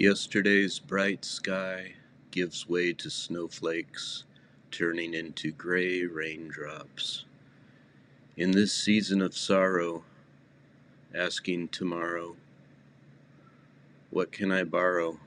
Yesterday's bright sky gives way to snowflakes turning into gray raindrops. In this season of sorrow, asking tomorrow, What can I borrow